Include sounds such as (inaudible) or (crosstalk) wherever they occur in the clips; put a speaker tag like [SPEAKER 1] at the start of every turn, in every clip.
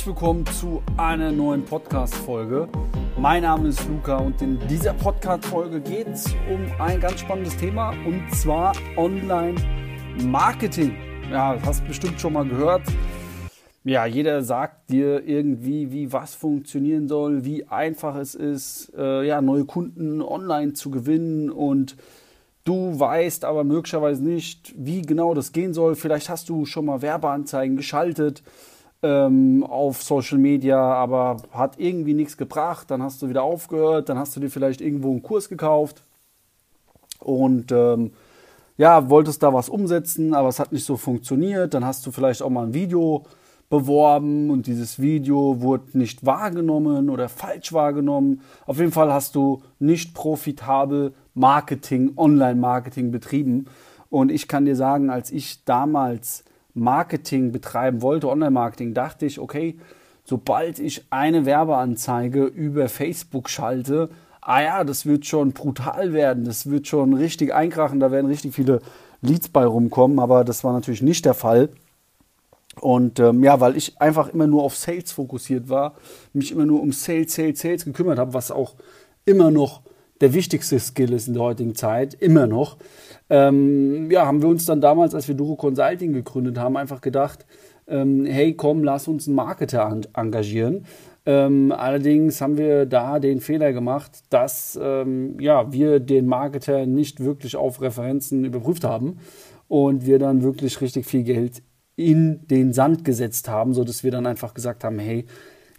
[SPEAKER 1] herzlich willkommen zu einer neuen Podcast-Folge. Mein Name ist Luca und in dieser Podcast-Folge geht es um ein ganz spannendes Thema und zwar Online-Marketing. Ja, das hast bestimmt schon mal gehört. Ja, jeder sagt dir irgendwie, wie was funktionieren soll, wie einfach es ist, äh, ja, neue Kunden online zu gewinnen und Du weißt aber möglicherweise nicht, wie genau das gehen soll. Vielleicht hast du schon mal Werbeanzeigen geschaltet ähm, auf Social Media, aber hat irgendwie nichts gebracht. Dann hast du wieder aufgehört, dann hast du dir vielleicht irgendwo einen Kurs gekauft und ähm, ja, wolltest da was umsetzen, aber es hat nicht so funktioniert. Dann hast du vielleicht auch mal ein Video beworben und dieses Video wurde nicht wahrgenommen oder falsch wahrgenommen. Auf jeden Fall hast du nicht profitabel Marketing, Online-Marketing betrieben. Und ich kann dir sagen, als ich damals Marketing betreiben wollte, Online-Marketing, dachte ich, okay, sobald ich eine Werbeanzeige über Facebook schalte, ah ja, das wird schon brutal werden, das wird schon richtig einkrachen, da werden richtig viele Leads bei rumkommen, aber das war natürlich nicht der Fall. Und ähm, ja, weil ich einfach immer nur auf Sales fokussiert war, mich immer nur um Sales, Sales, Sales gekümmert habe, was auch immer noch der wichtigste Skill ist in der heutigen Zeit, immer noch. Ähm, ja, haben wir uns dann damals, als wir Duro Consulting gegründet haben, einfach gedacht, ähm, hey, komm, lass uns einen Marketer engagieren. Ähm, allerdings haben wir da den Fehler gemacht, dass ähm, ja, wir den Marketer nicht wirklich auf Referenzen überprüft haben und wir dann wirklich richtig viel Geld in den Sand gesetzt haben, sodass wir dann einfach gesagt haben, hey,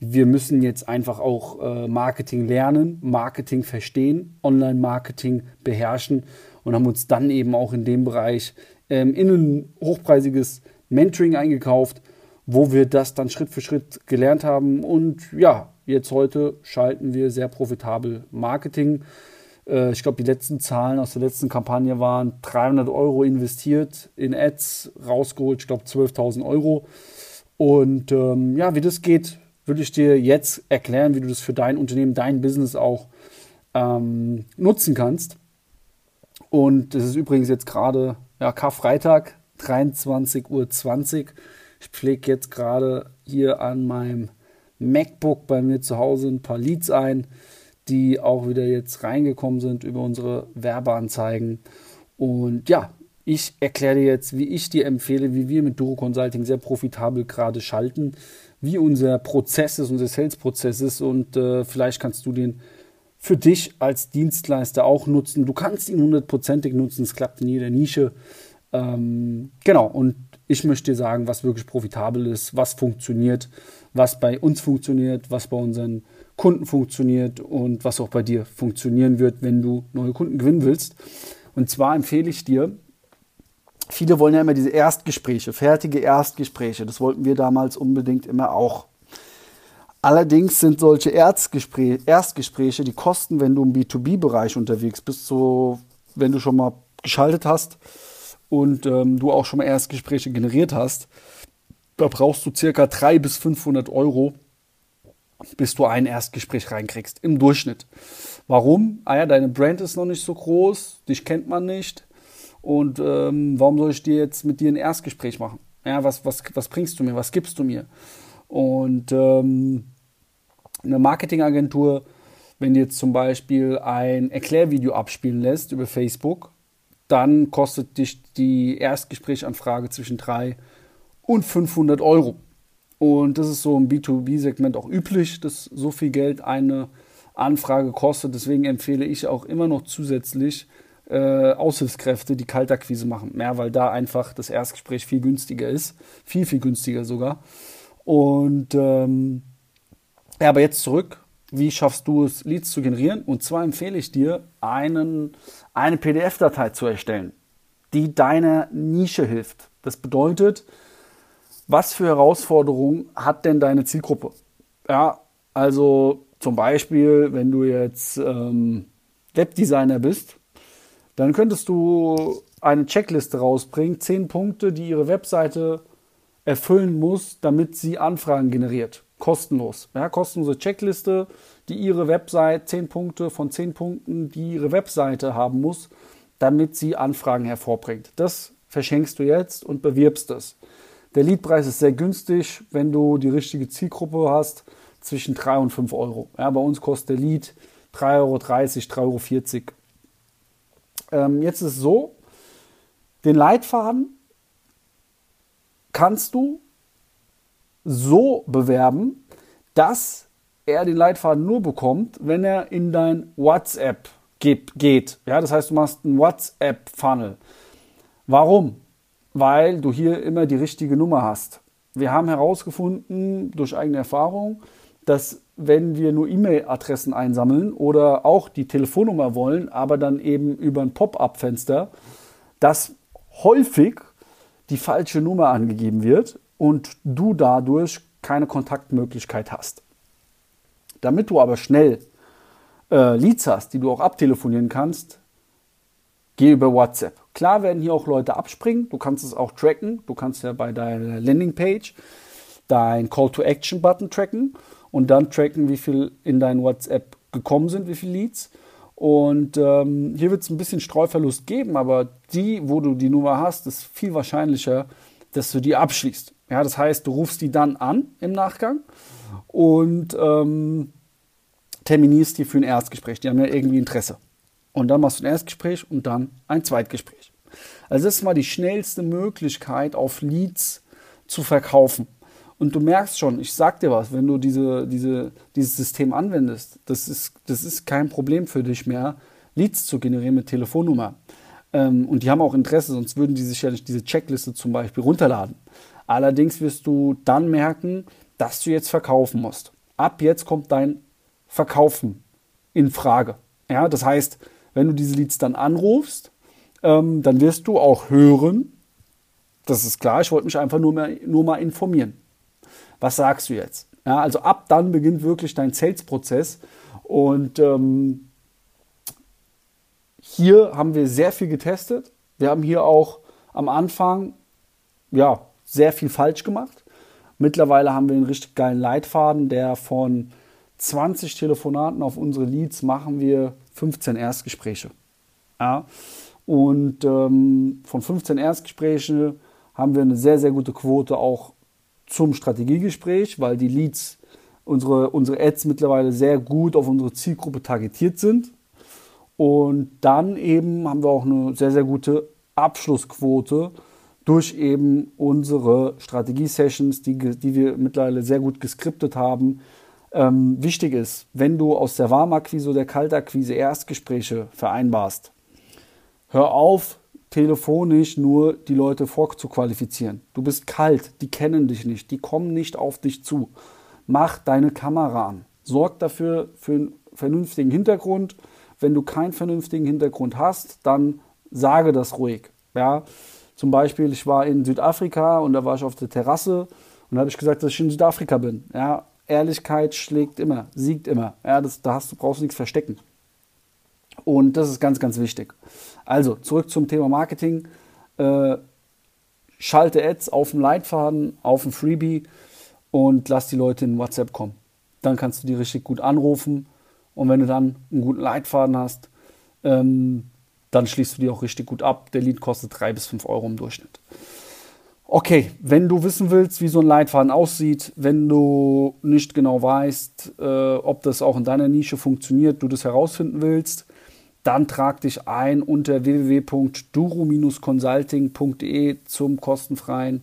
[SPEAKER 1] wir müssen jetzt einfach auch äh, Marketing lernen, Marketing verstehen, Online-Marketing beherrschen und haben uns dann eben auch in dem Bereich ähm, in ein hochpreisiges Mentoring eingekauft, wo wir das dann Schritt für Schritt gelernt haben. Und ja, jetzt heute schalten wir sehr profitabel Marketing. Äh, ich glaube, die letzten Zahlen aus der letzten Kampagne waren 300 Euro investiert in Ads, rausgeholt, ich glaube 12.000 Euro. Und ähm, ja, wie das geht, würde ich dir jetzt erklären, wie du das für dein Unternehmen, dein Business auch ähm, nutzen kannst. Und das ist übrigens jetzt gerade ja, Karfreitag, 23.20 Uhr. Ich pflege jetzt gerade hier an meinem MacBook bei mir zu Hause ein paar Leads ein, die auch wieder jetzt reingekommen sind über unsere Werbeanzeigen. Und ja, ich erkläre dir jetzt, wie ich dir empfehle, wie wir mit Duro Consulting sehr profitabel gerade schalten, wie unser Prozess ist, unser Sales-Prozess ist und äh, vielleicht kannst du den für dich als Dienstleister auch nutzen. Du kannst ihn hundertprozentig nutzen, es klappt in jeder Nische. Ähm, genau, und ich möchte dir sagen, was wirklich profitabel ist, was funktioniert, was bei uns funktioniert, was bei unseren Kunden funktioniert und was auch bei dir funktionieren wird, wenn du neue Kunden gewinnen willst. Und zwar empfehle ich dir, viele wollen ja immer diese Erstgespräche, fertige Erstgespräche. Das wollten wir damals unbedingt immer auch. Allerdings sind solche Erstgespräche, die kosten, wenn du im B2B-Bereich unterwegs bist, so wenn du schon mal geschaltet hast und ähm, du auch schon mal Erstgespräche generiert hast, da brauchst du circa 300 bis 500 Euro, bis du ein Erstgespräch reinkriegst, im Durchschnitt. Warum? Ah ja, deine Brand ist noch nicht so groß, dich kennt man nicht. Und ähm, warum soll ich dir jetzt mit dir ein Erstgespräch machen? Ja, was, was, was bringst du mir? Was gibst du mir? Und ähm, eine Marketingagentur, wenn du jetzt zum Beispiel ein Erklärvideo abspielen lässt über Facebook, dann kostet dich die Erstgesprächanfrage zwischen 3 und 500 Euro. Und das ist so im B2B-Segment auch üblich, dass so viel Geld eine Anfrage kostet. Deswegen empfehle ich auch immer noch zusätzlich äh, Aushilfskräfte, die Kaltakquise machen. Ja, weil da einfach das Erstgespräch viel günstiger ist. Viel, viel günstiger sogar. Und ähm, ja, aber jetzt zurück. Wie schaffst du es, Leads zu generieren? Und zwar empfehle ich dir, einen, eine PDF-Datei zu erstellen, die deiner Nische hilft. Das bedeutet, was für Herausforderungen hat denn deine Zielgruppe? Ja, also zum Beispiel, wenn du jetzt ähm, Webdesigner bist, dann könntest du eine Checkliste rausbringen, zehn Punkte, die ihre Webseite erfüllen muss, damit sie Anfragen generiert. Kostenlos. Ja, kostenlose Checkliste, die ihre Webseite, zehn Punkte von zehn Punkten, die ihre Webseite haben muss, damit sie Anfragen hervorbringt. Das verschenkst du jetzt und bewirbst es. Der Leadpreis ist sehr günstig, wenn du die richtige Zielgruppe hast, zwischen 3 und 5 Euro. Ja, bei uns kostet der Lead 3,30 Euro, 3,40 Euro. Ähm, jetzt ist es so, den Leitfaden kannst du so bewerben, dass er den Leitfaden nur bekommt, wenn er in dein WhatsApp geht. Ja, das heißt, du machst einen WhatsApp-Funnel. Warum? Weil du hier immer die richtige Nummer hast. Wir haben herausgefunden durch eigene Erfahrung, dass wenn wir nur E-Mail-Adressen einsammeln oder auch die Telefonnummer wollen, aber dann eben über ein Pop-up-Fenster, dass häufig die falsche Nummer angegeben wird und du dadurch keine Kontaktmöglichkeit hast. Damit du aber schnell äh, Leads hast, die du auch abtelefonieren kannst, geh über WhatsApp. Klar werden hier auch Leute abspringen, du kannst es auch tracken, du kannst ja bei deiner Landingpage dein Call-to-Action-Button tracken und dann tracken, wie viel in dein WhatsApp gekommen sind, wie viele Leads. Und ähm, hier wird es ein bisschen Streuverlust geben, aber die, wo du die Nummer hast, ist viel wahrscheinlicher, dass du die abschließt. Ja, das heißt, du rufst die dann an im Nachgang und ähm, terminierst die für ein Erstgespräch. Die haben ja irgendwie Interesse. Und dann machst du ein Erstgespräch und dann ein Zweitgespräch. Also das ist mal die schnellste Möglichkeit, auf Leads zu verkaufen. Und du merkst schon, ich sag dir was, wenn du diese, diese, dieses System anwendest, das ist, das ist kein Problem für dich mehr, Leads zu generieren mit Telefonnummer. Ähm, und die haben auch Interesse, sonst würden die sich ja nicht diese Checkliste zum Beispiel runterladen. Allerdings wirst du dann merken, dass du jetzt verkaufen musst. Ab jetzt kommt dein Verkaufen in Frage. Ja, das heißt, wenn du diese Leads dann anrufst, ähm, dann wirst du auch hören, das ist klar, ich wollte mich einfach nur, mehr, nur mal informieren. Was sagst du jetzt? Ja, also ab dann beginnt wirklich dein Sales-Prozess und ähm, hier haben wir sehr viel getestet. Wir haben hier auch am Anfang ja, sehr viel falsch gemacht. Mittlerweile haben wir einen richtig geilen Leitfaden, der von 20 Telefonaten auf unsere Leads machen wir 15 Erstgespräche. Ja. Und ähm, von 15 Erstgesprächen haben wir eine sehr, sehr gute Quote auch zum Strategiegespräch, weil die Leads, unsere, unsere Ads mittlerweile sehr gut auf unsere Zielgruppe targetiert sind. Und dann eben haben wir auch eine sehr, sehr gute Abschlussquote durch eben unsere Strategie-Sessions, die, die wir mittlerweile sehr gut geskriptet haben. Ähm, wichtig ist, wenn du aus der Warmakquise oder der Kaltakquise Erstgespräche vereinbarst, hör auf, telefonisch nur die Leute vorzuqualifizieren. Du bist kalt, die kennen dich nicht, die kommen nicht auf dich zu. Mach deine Kamera an. Sorg dafür für einen vernünftigen Hintergrund. Wenn du keinen vernünftigen Hintergrund hast, dann sage das ruhig. Ja, zum Beispiel, ich war in Südafrika und da war ich auf der Terrasse und da habe ich gesagt, dass ich in Südafrika bin. Ja, Ehrlichkeit schlägt immer, siegt immer. Ja, das, da hast brauchst du nichts verstecken. Und das ist ganz, ganz wichtig. Also zurück zum Thema Marketing. Äh, schalte Ads auf dem Leitfaden, auf dem Freebie und lass die Leute in WhatsApp kommen. Dann kannst du die richtig gut anrufen. Und wenn du dann einen guten Leitfaden hast, ähm, dann schließt du die auch richtig gut ab. Der Lead kostet 3 bis 5 Euro im Durchschnitt. Okay, wenn du wissen willst, wie so ein Leitfaden aussieht, wenn du nicht genau weißt, äh, ob das auch in deiner Nische funktioniert, du das herausfinden willst, dann trag dich ein unter www.duro-consulting.de zum kostenfreien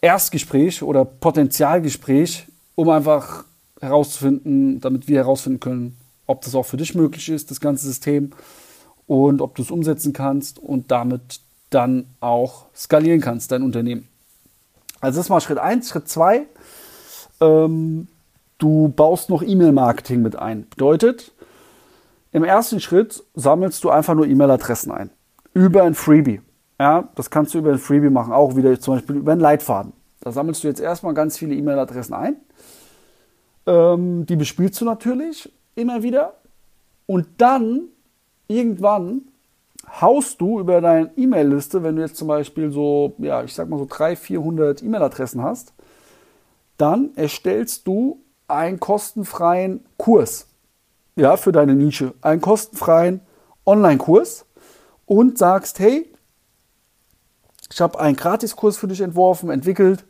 [SPEAKER 1] Erstgespräch oder Potenzialgespräch, um einfach herauszufinden, damit wir herausfinden können, ob das auch für dich möglich ist, das ganze System, und ob du es umsetzen kannst und damit dann auch skalieren kannst, dein Unternehmen. Also das ist mal Schritt 1. Schritt 2, ähm, du baust noch E-Mail-Marketing mit ein. Bedeutet, im ersten Schritt sammelst du einfach nur E-Mail-Adressen ein. Über ein Freebie. Ja, das kannst du über ein Freebie machen, auch wieder zum Beispiel über einen Leitfaden. Da sammelst du jetzt erstmal ganz viele E-Mail-Adressen ein. Ähm, die bespielst du natürlich immer wieder. Und dann, irgendwann, haust du über deine E-Mail-Liste, wenn du jetzt zum Beispiel so, ja, ich sag mal so 300, 400 E-Mail-Adressen hast, dann erstellst du einen kostenfreien Kurs ja, für deine Nische, einen kostenfreien Online-Kurs und sagst, hey, ich habe einen Gratiskurs für dich entworfen, entwickelt,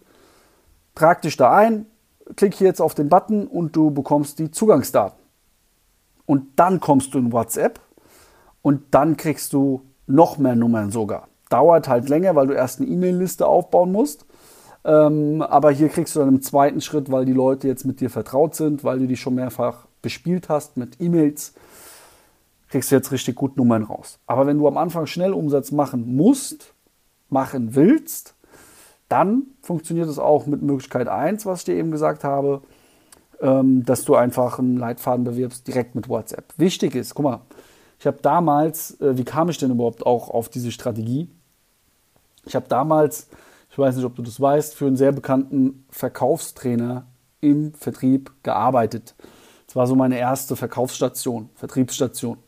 [SPEAKER 1] trag dich da ein, klick hier jetzt auf den Button und du bekommst die Zugangsdaten. Und dann kommst du in WhatsApp und dann kriegst du noch mehr Nummern sogar. Dauert halt länger, weil du erst eine E-Mail-Liste aufbauen musst. Ähm, aber hier kriegst du dann im zweiten Schritt, weil die Leute jetzt mit dir vertraut sind, weil du die schon mehrfach bespielt hast mit E-Mails, kriegst du jetzt richtig gut Nummern raus. Aber wenn du am Anfang schnell Umsatz machen musst, machen willst, dann funktioniert es auch mit Möglichkeit 1, was ich dir eben gesagt habe, ähm, dass du einfach einen Leitfaden bewirbst direkt mit WhatsApp. Wichtig ist, guck mal, ich habe damals, äh, wie kam ich denn überhaupt auch auf diese Strategie? Ich habe damals, ich weiß nicht, ob du das weißt, für einen sehr bekannten Verkaufstrainer im Vertrieb gearbeitet. Das war so meine erste Verkaufsstation, Vertriebsstation.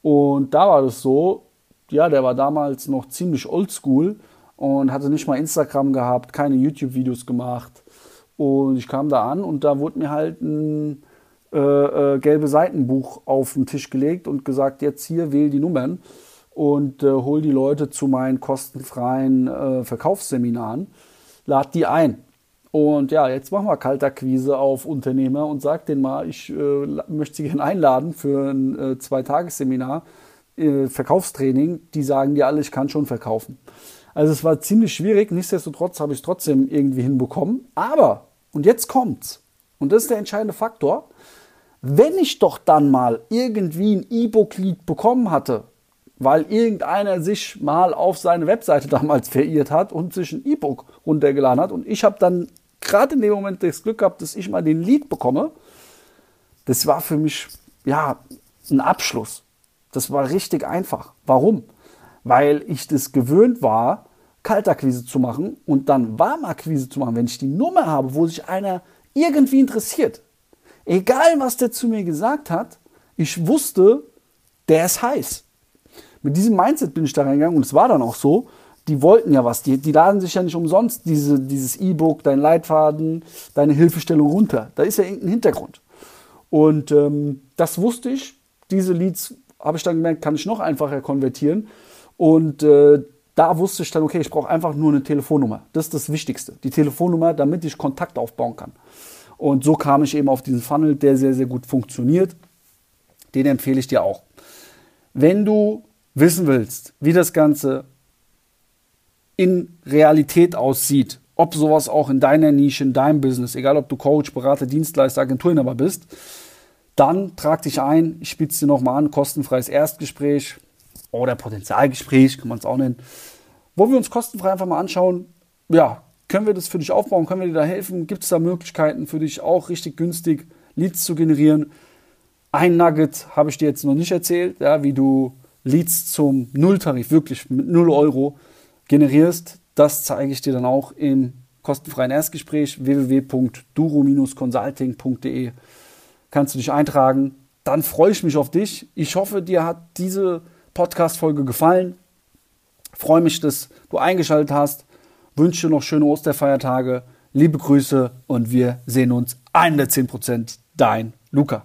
[SPEAKER 1] Und da war das so, ja, der war damals noch ziemlich oldschool und hatte nicht mal Instagram gehabt, keine YouTube-Videos gemacht. Und ich kam da an und da wurde mir halt ein äh, äh, gelbe Seitenbuch auf den Tisch gelegt und gesagt, jetzt hier wähl die Nummern und äh, hol die Leute zu meinen kostenfreien äh, Verkaufsseminaren, lad die ein. Und ja, jetzt machen wir Kaltakquise auf Unternehmer und sag denen mal, ich äh, möchte sie gerne einladen für ein äh, Zweitagesseminar, äh, Verkaufstraining. Die sagen dir alle, ich kann schon verkaufen. Also es war ziemlich schwierig, nichtsdestotrotz habe ich es trotzdem irgendwie hinbekommen. Aber, und jetzt kommt's, und das ist der entscheidende Faktor, wenn ich doch dann mal irgendwie ein E-Book-Lied bekommen hatte, weil irgendeiner sich mal auf seine Webseite (laughs) damals verirrt hat und sich ein E-Book runtergeladen hat und ich habe dann gerade in dem Moment das Glück gehabt, dass ich mal den Lied bekomme. Das war für mich ja ein Abschluss. Das war richtig einfach. Warum? Weil ich das gewöhnt war, Kaltakquise zu machen und dann Warmakquise zu machen, wenn ich die Nummer habe, wo sich einer irgendwie interessiert. Egal, was der zu mir gesagt hat, ich wusste, der ist heiß. Mit diesem Mindset bin ich da reingegangen und es war dann auch so. Die wollten ja was. Die, die laden sich ja nicht umsonst diese, dieses E-Book, dein Leitfaden, deine Hilfestellung runter. Da ist ja irgendein Hintergrund. Und ähm, das wusste ich. Diese Leads habe ich dann gemerkt, kann ich noch einfacher konvertieren. Und äh, da wusste ich dann, okay, ich brauche einfach nur eine Telefonnummer. Das ist das Wichtigste. Die Telefonnummer, damit ich Kontakt aufbauen kann. Und so kam ich eben auf diesen Funnel, der sehr, sehr gut funktioniert. Den empfehle ich dir auch. Wenn du wissen willst, wie das Ganze in Realität aussieht, ob sowas auch in deiner Nische, in deinem Business, egal ob du Coach, Berater, Dienstleister, Agenturinhaber bist, dann trag dich ein. Ich spiele es dir nochmal an, kostenfreies Erstgespräch oder Potenzialgespräch, kann man es auch nennen, wo wir uns kostenfrei einfach mal anschauen, ja, können wir das für dich aufbauen? Können wir dir da helfen? Gibt es da Möglichkeiten für dich auch richtig günstig Leads zu generieren? Ein Nugget habe ich dir jetzt noch nicht erzählt, ja, wie du Leads zum Nulltarif, wirklich mit 0 Euro generierst. Das zeige ich dir dann auch im kostenfreien Erstgespräch www.duro-consulting.de. Kannst du dich eintragen. Dann freue ich mich auf dich. Ich hoffe, dir hat diese Podcast-Folge gefallen. freue mich, dass du eingeschaltet hast wünsche noch schöne Osterfeiertage, liebe Grüße und wir sehen uns 110%. Dein Luca.